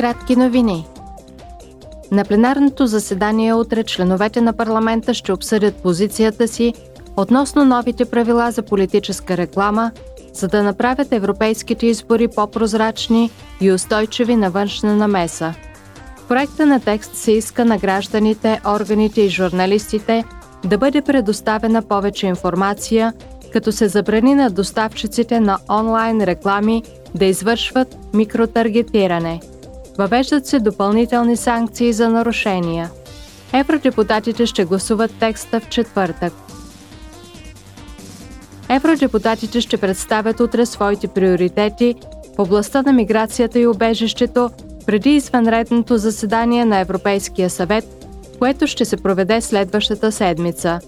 Кратки новини. На пленарното заседание утре членовете на парламента ще обсъдят позицията си относно новите правила за политическа реклама, за да направят европейските избори по-прозрачни и устойчиви на външна намеса. В проекта на текст се иска на гражданите, органите и журналистите да бъде предоставена повече информация, като се забрани на доставчиците на онлайн реклами да извършват микротаргетиране. Въвеждат се допълнителни санкции за нарушения. Евродепутатите ще гласуват текста в четвъртък. Евродепутатите ще представят утре своите приоритети в областта на миграцията и убежището преди извънредното заседание на Европейския съвет, което ще се проведе следващата седмица.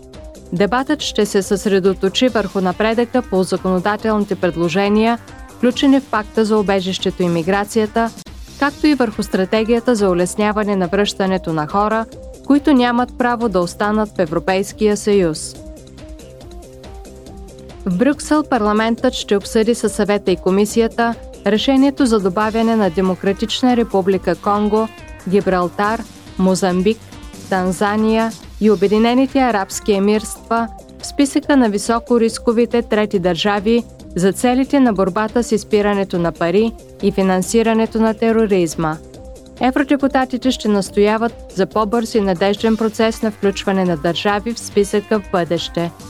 Дебатът ще се съсредоточи върху напредъка по законодателните предложения, включени в пакта за убежището и миграцията, както и върху стратегията за улесняване на връщането на хора, които нямат право да останат в Европейския съюз. В Брюксел парламентът ще обсъди със съвета и комисията решението за добавяне на Демократична република Конго, Гибралтар, Мозамбик, Танзания и Обединените арабски емирства в списъка на високорисковите трети държави за целите на борбата с изпирането на пари и финансирането на тероризма. Евродепутатите ще настояват за по-бърз и надежден процес на включване на държави в списъка в бъдеще –